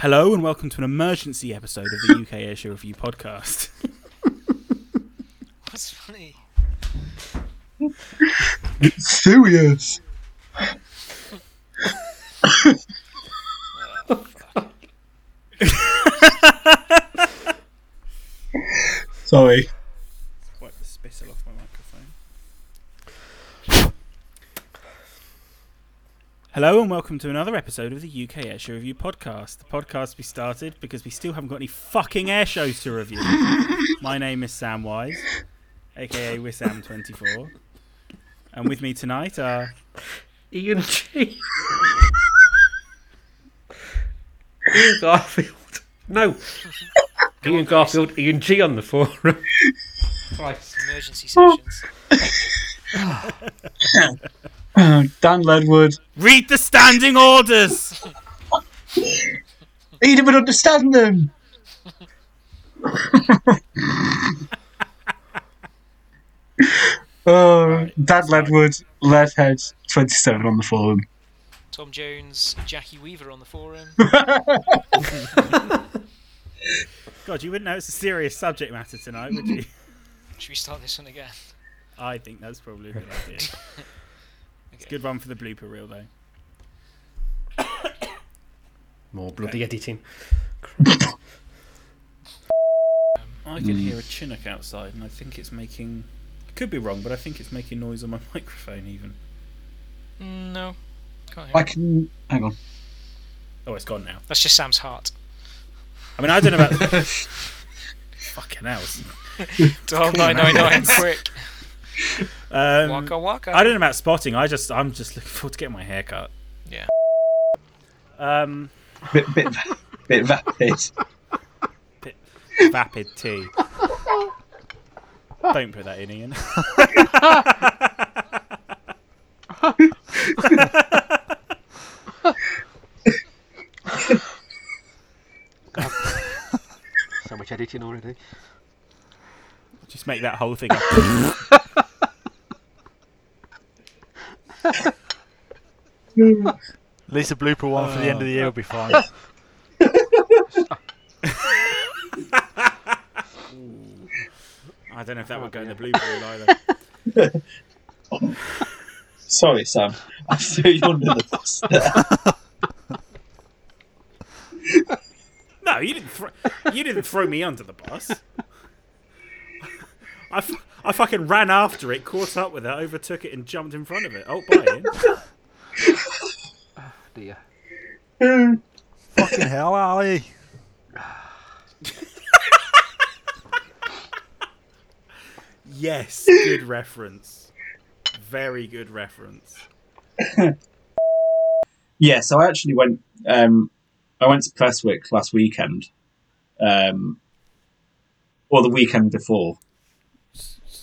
Hello and welcome to an emergency episode of the UK Airshow Review podcast. What's funny? It's Serious. Sorry. Wipe the spittle off my microphone. Hello and welcome to another episode of the UK Airshow Review podcast. The podcast we started because we still haven't got any fucking air shows to review. my name is Sam Wise, aka Sam Twenty Four. And with me tonight are Ian G. Ian Garfield. No. Ian Garfield, Ian G on the forum. Twice. Emergency sessions. Dan Ledwood. Read the standing orders! He didn't understand them. oh, Dan Ledwood, Leadhead, 27 on the forum. Tom Jones, Jackie Weaver on the forum. God, you wouldn't know it's a serious subject matter tonight, would you? Should we start this one again? I think that's probably a good idea. It's a good one for the blooper reel, though. More bloody editing. I can hear a chinook outside, and I think it's making. I could be wrong, but I think it's making noise on my microphone, even. Mm, no. Can't hear. I it. can. Hang on. Oh, it's gone now. That's just Sam's heart. I mean, I don't know about. Fucking hell. Dial 999 quick. Um, Waka waka. I don't know about spotting. I just, I'm just looking forward to getting my hair cut. Yeah. Um, Bit, bit, bit vapid. vapid tea. Don't put that in, Ian. So much editing already. Just make that whole thing up. At least a blooper one for the end of the year will be fine. I don't know if that would go in the blooper reel either. Sorry, Sam. I threw you under the bus there. No, you didn't. Thro- you didn't throw me under the bus. I, f- I fucking ran after it, caught up with it, overtook it, and jumped in front of it. Oh, bye, Ian. Dear. Fucking hell, Ali. Yes, good reference. Very good reference. Yeah, so I actually went. Um, I went to Prestwick last weekend, um, or the weekend before.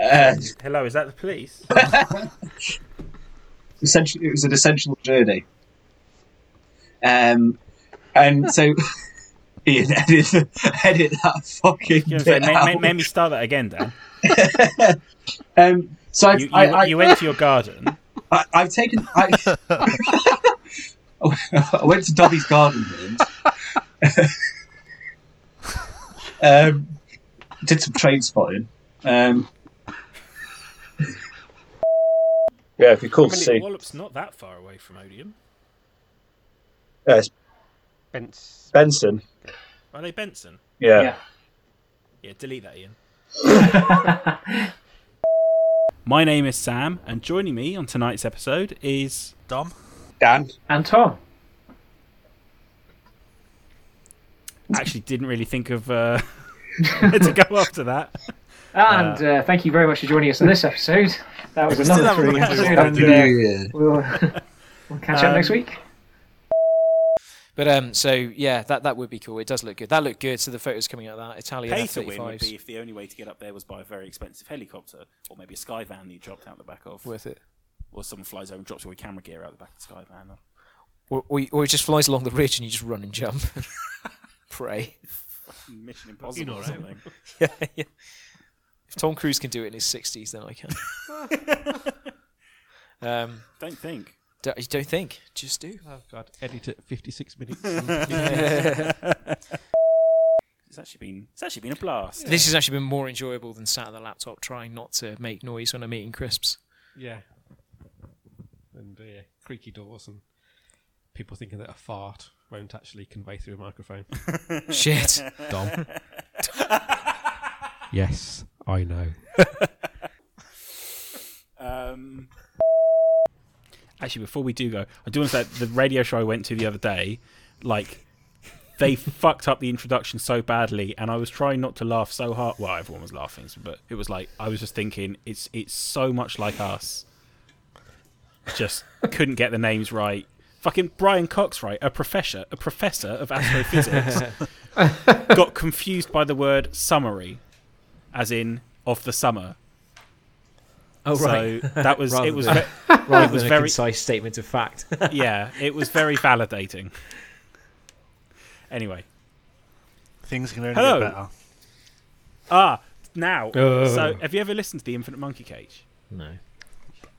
Uh, Hello, is that the police? essentially, it was an essential journey. Um, and so, Ian, edit, edit that fucking You know, say, bit ma- ma- out. make me start that again, Dan. Um, so I've, You, you, I, I, you went to your garden. I, I've taken. I, I went to Dobby's garden um, did some train spotting. Um, yeah, it'd be cool to see. Wallop's not that far away from Odiham. Uh, it's Bence. Benson. Are they Benson? Yeah. Yeah, delete that, Ian. My name is Sam, and joining me on tonight's episode is Dom? Dan. And Tom. actually didn't really think of uh, to go after that. And uh, thank you very much for joining us on this episode. That was another haven't thrilling got a clue episode, and uh, we'll, we'll catch up Um, next week. But um, so yeah, that that would be cool. It does look good. That looked good. So the photos coming out of that Italian Pay to win would be if the only way to get up there was by a very expensive helicopter, or maybe a Skyvan that you dropped out the back of, Worth it. or someone flies over and drops all your camera gear out the back of the Skyvan. Or, or, or it just flies along the ridge and you just run and jump. Pray. Mission Impossible You or something. yeah, yeah. If Tom Cruise can do it in his sixties, then I can. um, Don't think. Do, you don't think? Just do. Oh god, edit it 56 minutes. It's actually been it's actually been a blast. This has actually been more enjoyable than sat at the laptop trying not to make noise when I'm eating crisps. yeah. And uh, yeah, creaky doors and people thinking that a fart won't actually convey through a microphone. Shit. Dom. yes, I know. Actually, before we do go, I do want to say the radio show I went to the other day, like they fucked up the introduction so badly, and I was trying not to laugh so hard. Well, everyone was laughing, but it was like I was just thinking, it's it's so much like us. Just couldn't get the names right. Fucking Brian Cox, right? A professor, a professor of astrophysics, got confused by the word summary, as in of the summer. Oh So that was Rather it was than- ve- Rather it was than very- a concise statement of fact. yeah, it was very validating. Anyway, Things can only Hello. get better. ah, now. Oh. So, have you ever listened to the Infinite Monkey Cage? no.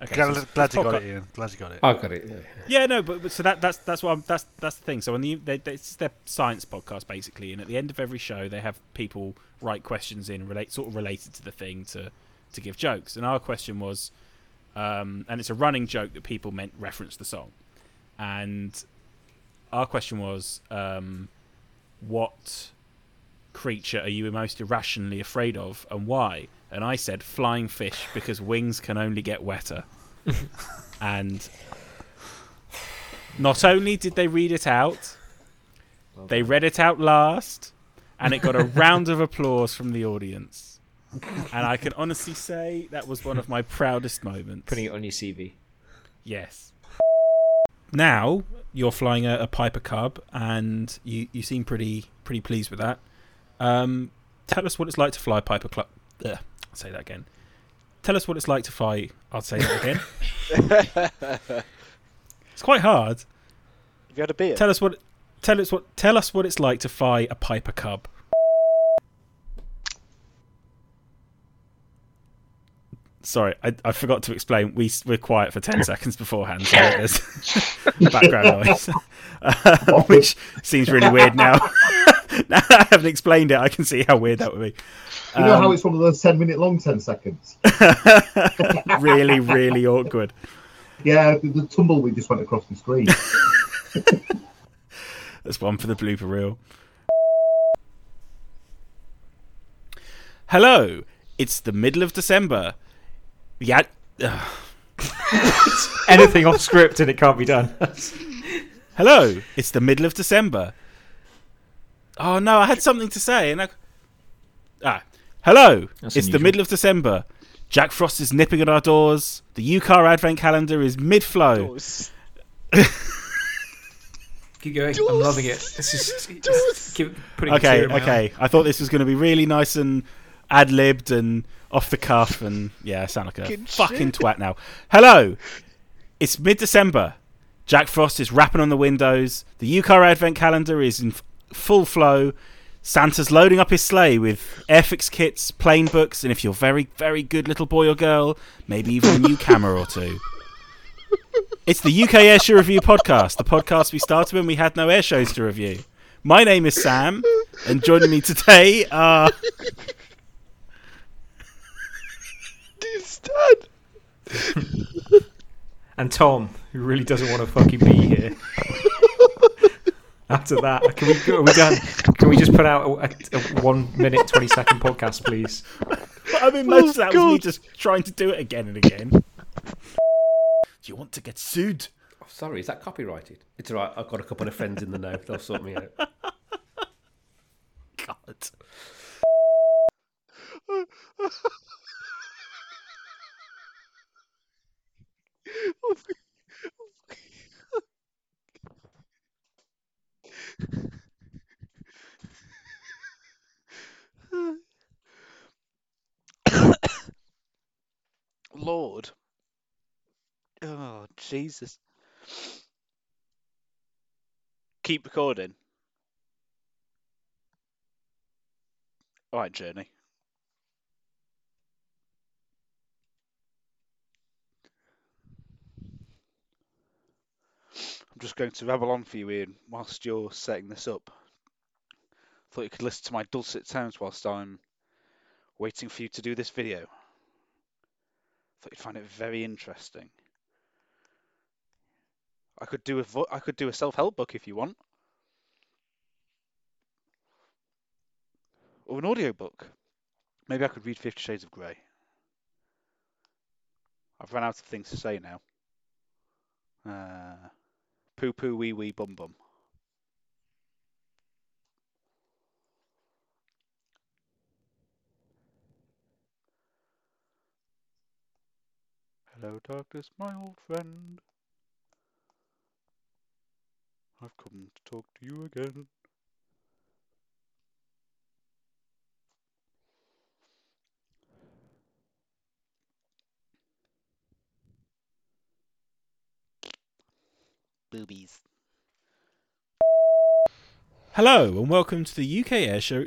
Okay, Glad, so glad you got podca- it, Ian. Glad you got it. I got it. yeah. Yeah, no, but, but so that that's that's what I'm, that's that's the thing. So on the they, they, it's their science podcast basically, and at the end of every show, they have people write questions in relate sort of related to the thing to to give jokes. And our question was, um, and it's a running joke that people meant reference the song, and our question was, um, what creature are you most irrationally afraid of, and why? And I said flying fish because wings can only get wetter. and not only did they read it out, they read it out last, and it got a round of applause from the audience. And I can honestly say that was one of my proudest moments. Putting it on your CV. Yes. Now you're flying a, a Piper Cub, and you, you seem pretty pretty pleased with that. Um, tell us what it's like to fly a Piper Club. I'll say that again. Tell us what it's like to fly. I'll say that again. it's quite hard. Have you had a beer? Tell us what. Tell us what. Tell us what it's like to fly a Piper Cub. Sorry, I, I forgot to explain. We we're quiet for ten seconds beforehand, so there's background noise, uh, which seems really weird now. now that I haven't explained it, I can see how weird that would be. You know how Um, it's one of those 10 minute long 10 seconds? really, really awkward. Yeah, the, the tumbleweed just went across the screen. That's one for the blooper reel. Hello, it's the middle of December. Yeah. Anything off script and it can't be done. Hello, it's the middle of December. Oh no, I had something to say and I. Ah, hello, That's it's the middle of December. Jack Frost is nipping at our doors. The UKAR advent calendar is mid-flow. Keep going. I'm loving it. This is it's keep putting Okay, tear in my eye. okay. I thought this was going to be really nice and ad libbed and off the cuff, and yeah, I sound like a Fucking fucking twat now. Hello, it's mid December. Jack Frost is rapping on the windows. The UKAR advent calendar is in f- full flow. Santa's loading up his sleigh with Airfix kits, plane books, and if you're very, very good little boy or girl, maybe even a new camera or two. It's the UK Airshow Review podcast, the podcast we started when we had no air shows to review. My name is Sam, and joining me today are It's done. And Tom, who really doesn't want to fucking be here. After that, can we? Are we done? Can we just put out a, a, a one minute twenty second podcast, please? I mean, most of Oh, that was me just trying to do it again and again. Do you want to get sued? Oh, sorry, is that copyrighted? It's all right. I've got a couple of friends in the know. They'll sort me out. God. Lord. Oh, Jesus. Keep recording. Alright, Journey. Just going to rabble on for you, Ian, whilst you're setting this up. Thought you could listen to my dulcet tones whilst I'm waiting for you to do this video. Thought you'd find it very interesting. I could do a vo- I could do a self-help book if you want, or an audio book. Maybe I could read Fifty Shades of Grey. I've run out of things to say now. Uh, poo poo wee wee bum bum. Hello, darkness, my old friend. I've come to talk to you again. Boobies. Hello and welcome to the UK Air Show.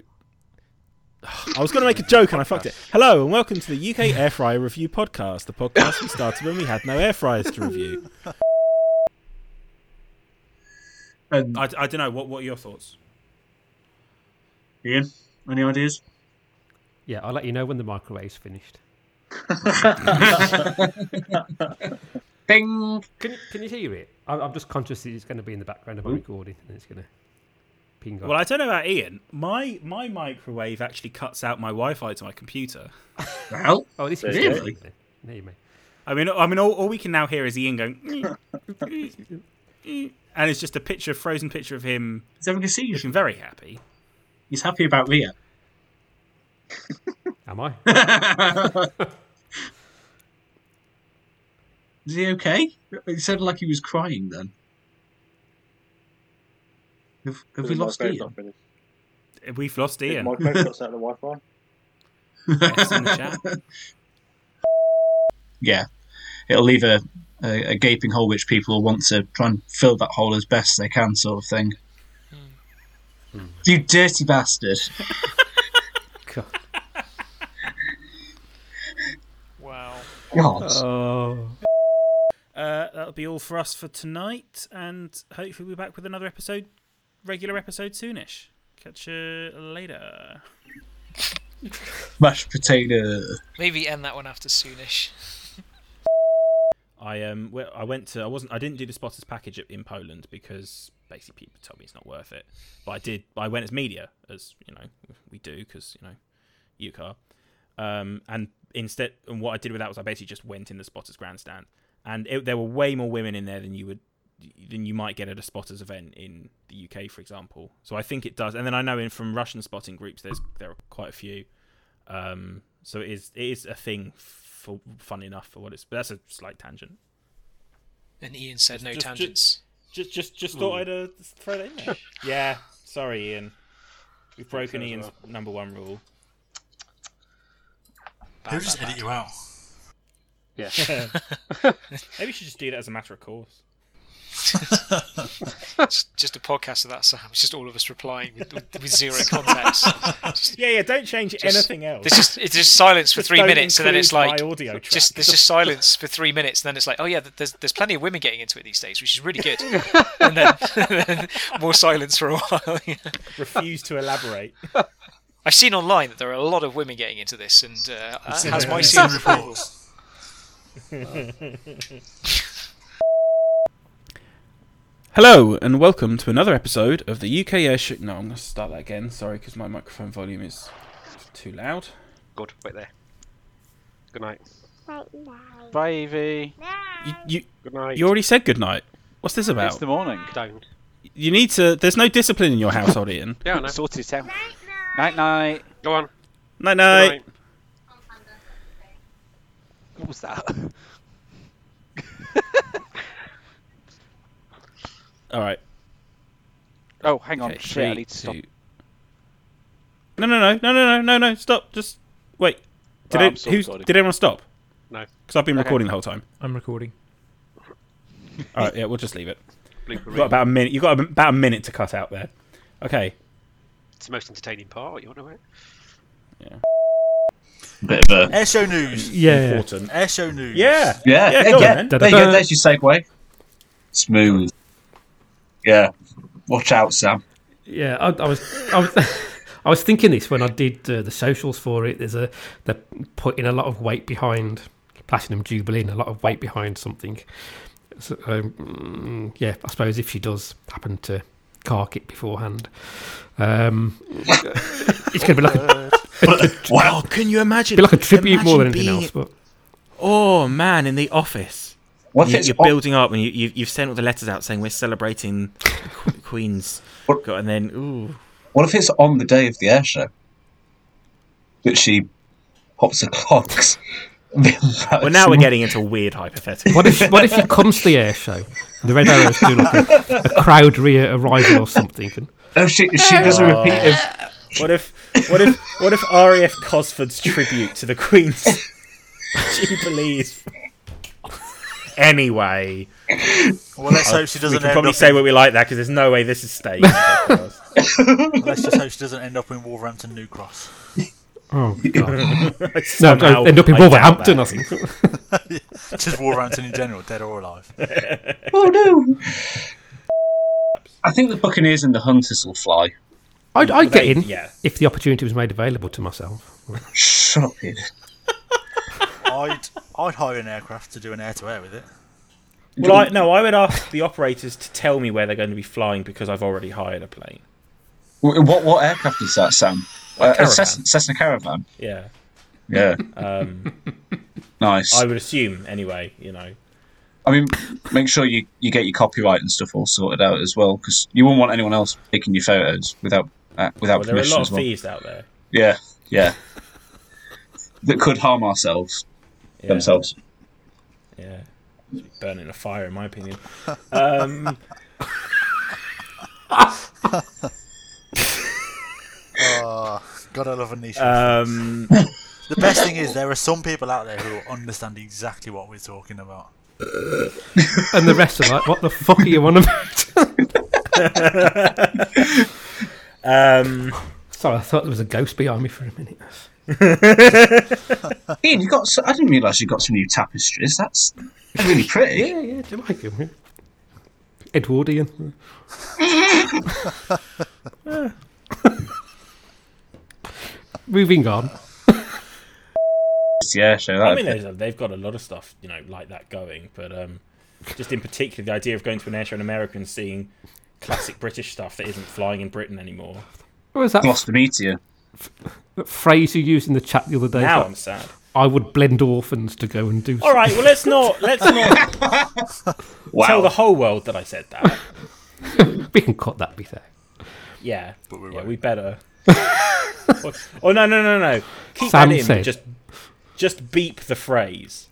I was going to make a joke and I fucked it. Hello and welcome to the UK Air Fryer Review Podcast, the podcast we started when we had no air fryers to review. And I, I don't know. What What are your thoughts? Ian, any ideas? Yeah, I'll let you know when the microwave's finished. Ding. Can can you hear it? I'm, I'm just conscious that it's going to be in the background of my recording and it's going to ping up. Well, I don't know about Ian. My my microwave actually cuts out my Wi-Fi to my computer. Well, oh, this is Really? good. No, you may. I mean, I mean, all, all we can now hear is Ian going, and it's just a picture, frozen picture of him he's having a seizure. looking very happy. He's happy about Ria. Am I? Is he okay? It sounded like he was crying then. Have, have we lost Ian? We've lost Ian. My phone cuts out the Wi-Fi. The. Yeah, it'll leave a, a, a gaping hole which people will want to try and fill that hole as best they can, sort of thing. Hmm. You dirty bastard! God. Wow. God. Oh. Uh, that'll be all for us for tonight, and hopefully we'll be back with another episode, regular episode soonish. Catch you later. Mashed potato. Maybe end that one after soonish. I um, I went to, I wasn't, I didn't do the spotters package in Poland because basically people told me it's not worth it. But I did, I went as media, as you know, we do because you know, you UKAR. Um, and instead, and what I did with that was I basically just went in the spotters grandstand, and it, there were way more women in there than you would, than you might get at a spotters event in the UK, for example. So I think it does. And then I know in from Russian spotting groups, there's there are quite a few. Um, so it is it is a thing for fun enough for what it's. But that's a slight tangent. And Ian said no Just- just- tangents. Just, just, just thought I'd uh, throw that in there. yeah, sorry, Ian. We've broken so as Ian's number one rule. Who just edit you out? Yeah. Maybe we should just do that as a matter of course. just, just a podcast of that, Sam. It's just all of us replying with, with, with zero context. Just- Yeah, yeah. Don't change just- anything else. There's just it's just silence for Just three minutes, and then it's like audio just there's just silence for three minutes, and then it's like, oh yeah, there's there's plenty of women getting into it these days, which is really good. and then, then more silence for a while. refuse to elaborate. I've seen online that there are a lot of women getting into this, and uh, seen has my I've seen reports. Hello and welcome to another episode of the UK Air Show. No, I'm going to start that again. Sorry, because my microphone volume is too loud. Good. Wait there. Good night. Bye, Evie. You, you, Good night. you already said goodnight. What's this It's about? the morning. Don't. You need to. There's no discipline in your household, Ian. Yeah, I know. Sorted it out. Night night. Go on. Night Good night. night. What was that? All right. Oh, hang on. Okay, Shit, I need to stop. two- No, no, no, no, no, no, no, no. Stop. Just wait. Did Right, I'm it, still who's, recording. did anyone stop? No. Because I've been Okay. recording the whole time. I'm recording. All right. Yeah, we'll just leave it. Blooper You've got reel. about a minute. You've got about a minute to cut out there. Okay. It's the most entertaining part. You want to know? Bit of a Air news. Yeah. Important. Air news. Yeah. yeah, Yeah, yeah. go on yeah. then. There you go. There's your segue. Smooth. Yeah. Watch out, Sam. Yeah, I, I was, I was, I was thinking this when I did uh, the socials for it. There's a they're putting a lot of weight behind Platinum Jubilee, and a lot of weight behind something. So, um, mm, yeah, I suppose if she does happen to cark it beforehand, um, it's going to be like a, Uh, wow, oh, can you imagine? be like a tribute more than anything being- else. But Oh man, in the office. What if you, it's you're on- building up and you, you, you've sent all the letters out saying we're celebrating the Queen's. What- And then, ooh. What if it's on the day of the air show that she pops her clogs? Well, now we're getting into weird hypothetical. what if what if she comes to the air show? The Red Arrows do like a, a crowd rear arrival or something. And, Oh, she, she does a repeat of. What if, what if, what if RAF Cosford's tribute to the Queen's Jubilees? Anyway, Well, let's hope she doesn't can end probably up. say in, what we like that because there's no way this is staged. podcast. let's just hope she doesn't end up in Wolverhampton New Cross. oh god! no, end up in I Wolverhampton. I that. think. just Wolverhampton in general, dead or alive. Oh no! I think the Buccaneers and the Hunters will fly. I'd, I'd get They- in yeah. if the opportunity was made available to myself. Shut up, Ian. I'd I'd hire an aircraft to do an air to air with it. Well, I, no, I would ask the operators to tell me where they're going to be flying because I've already hired a plane. What what aircraft is that, Sam? Uh, a Caravan. Cessna, Cessna Caravan. Yeah. Yeah, Um, nice. I would assume, anyway, you know. I mean, make sure you, you get your copyright and stuff all sorted out as well, because you wouldn't want anyone else taking your photos without uh, without Well, there are a lot as of well. thieves out there. Yeah, yeah. that could harm ourselves Yeah. themselves. Yeah. burning a fire, in my opinion. Um, Oh, gotta love a niche. um, the best thing is there are some people out there who understand exactly what we're talking about. And the rest are like, "What the fuck are you on about?" um, Sorry, I thought there was a ghost behind me for a minute. Ian, you got. So, I didn't realise you got some new tapestries. That's really pretty. Yeah, yeah, do you like him? Edwardian. Moving on. Yeah, show that. I mean, there's- they've got a lot of stuff, you know, like that going, but um, just in particular, the idea of going to an air show in America and seeing classic British stuff that isn't flying in Britain anymore. What was that, Lost to meet you. that phrase you used in the chat the other day? Now I'm sad. I would blend orphans to go and do. All right, well, let's not let's not Wow. tell the whole world that I said that. we can cut that. Be fair. Yeah, But we yeah, we better. oh, oh, no, no, no, no! Keep Sam that in. said- Just, just beep the phrase.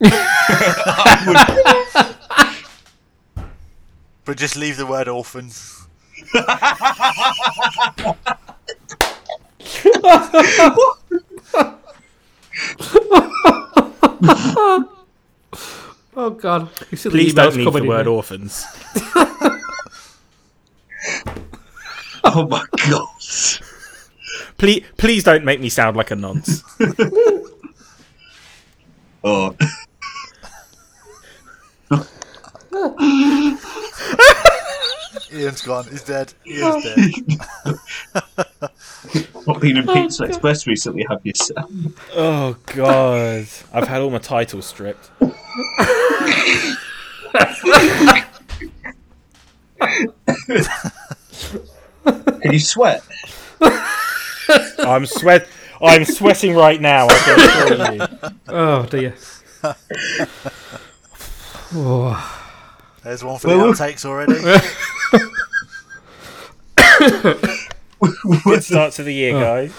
But just leave the word orphans. Oh God! You Please don't leave the word there. orphans. Oh my god. Please, please don't make me sound like a nonce. Oh. Ian's gone. He's dead. Ian's dead. What been in Pizza oh, Express recently, have you, Sam? Oh God! I've had all my titles stripped. Can you sweat? I'm sweat. I'm sweating right now. I can assure you. Oh dear. oh. There's one for Well, the we'll- outtakes already. Good start to the year, guys.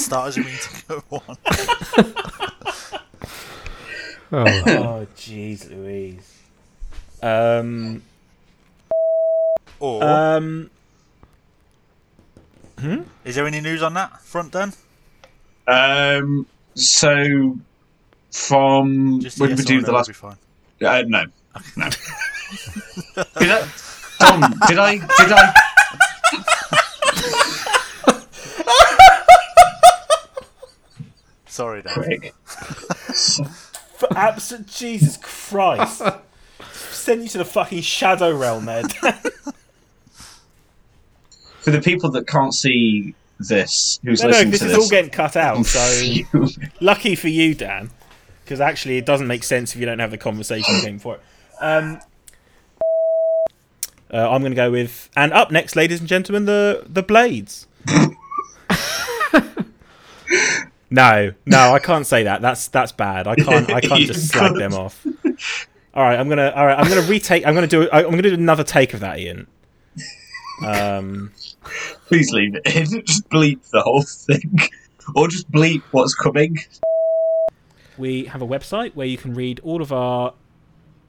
Start as you mean to go on. Oh. Oh, jeez, Louise. Um. Or Um. is there any news on that front then? Um, so, from Just a when yes we or do no the will last. be fine. Uh, no. No. did I. Tom, did I. Did I. Sorry, Dave. Craig. For absolute Jesus Christ! Send you to the fucking shadow realm, there. For the people that can't see this, who's No, no, listening this to is this, all getting cut out. So lucky for you, Dan, because actually it doesn't make sense if you don't have the conversation that for it. Um, uh, I'm going to go with, and up next, ladies and gentlemen, the the Blades. no, no, I can't say that. That's that's bad. I can't. I can't just slag them off. All right, I'm gonna. All right, I'm gonna retake. I'm gonna do. I'm gonna do another take of that, Ian. Um. Please leave it in. Just bleep the whole thing, or just bleep what's coming. We have a website where you can read all of our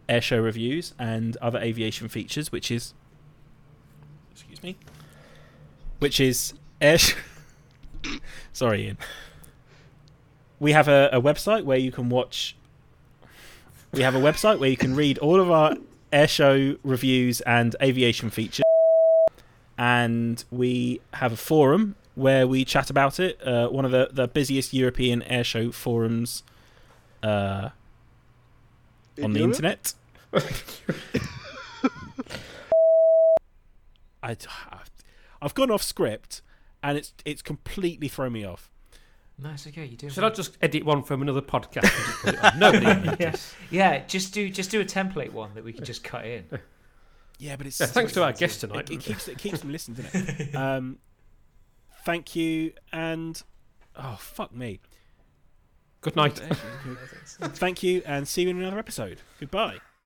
airshow reviews and other aviation features, which is excuse me, which is air. Sorry, Ian. We have a, a website where you can watch. We have a website where you can read all of our airshow reviews and aviation features, and we have a forum where we chat about it. Uh, one of the, the busiest European airshow forums uh, on the Europe? internet. I, I've gone off script, and it's it's completely thrown me off. No, it's okay. You do. Should I just edit one from another podcast? and just put it on? Nobody needs yeah. yeah, just do just do a template one that we can just cut in. Yeah, but it's Yeah, thanks to our guest tonight. It, it keeps it keeps them listening, doesn't it? um, thank you, and oh fuck me. Good night. thank you, and see you in another episode. Goodbye.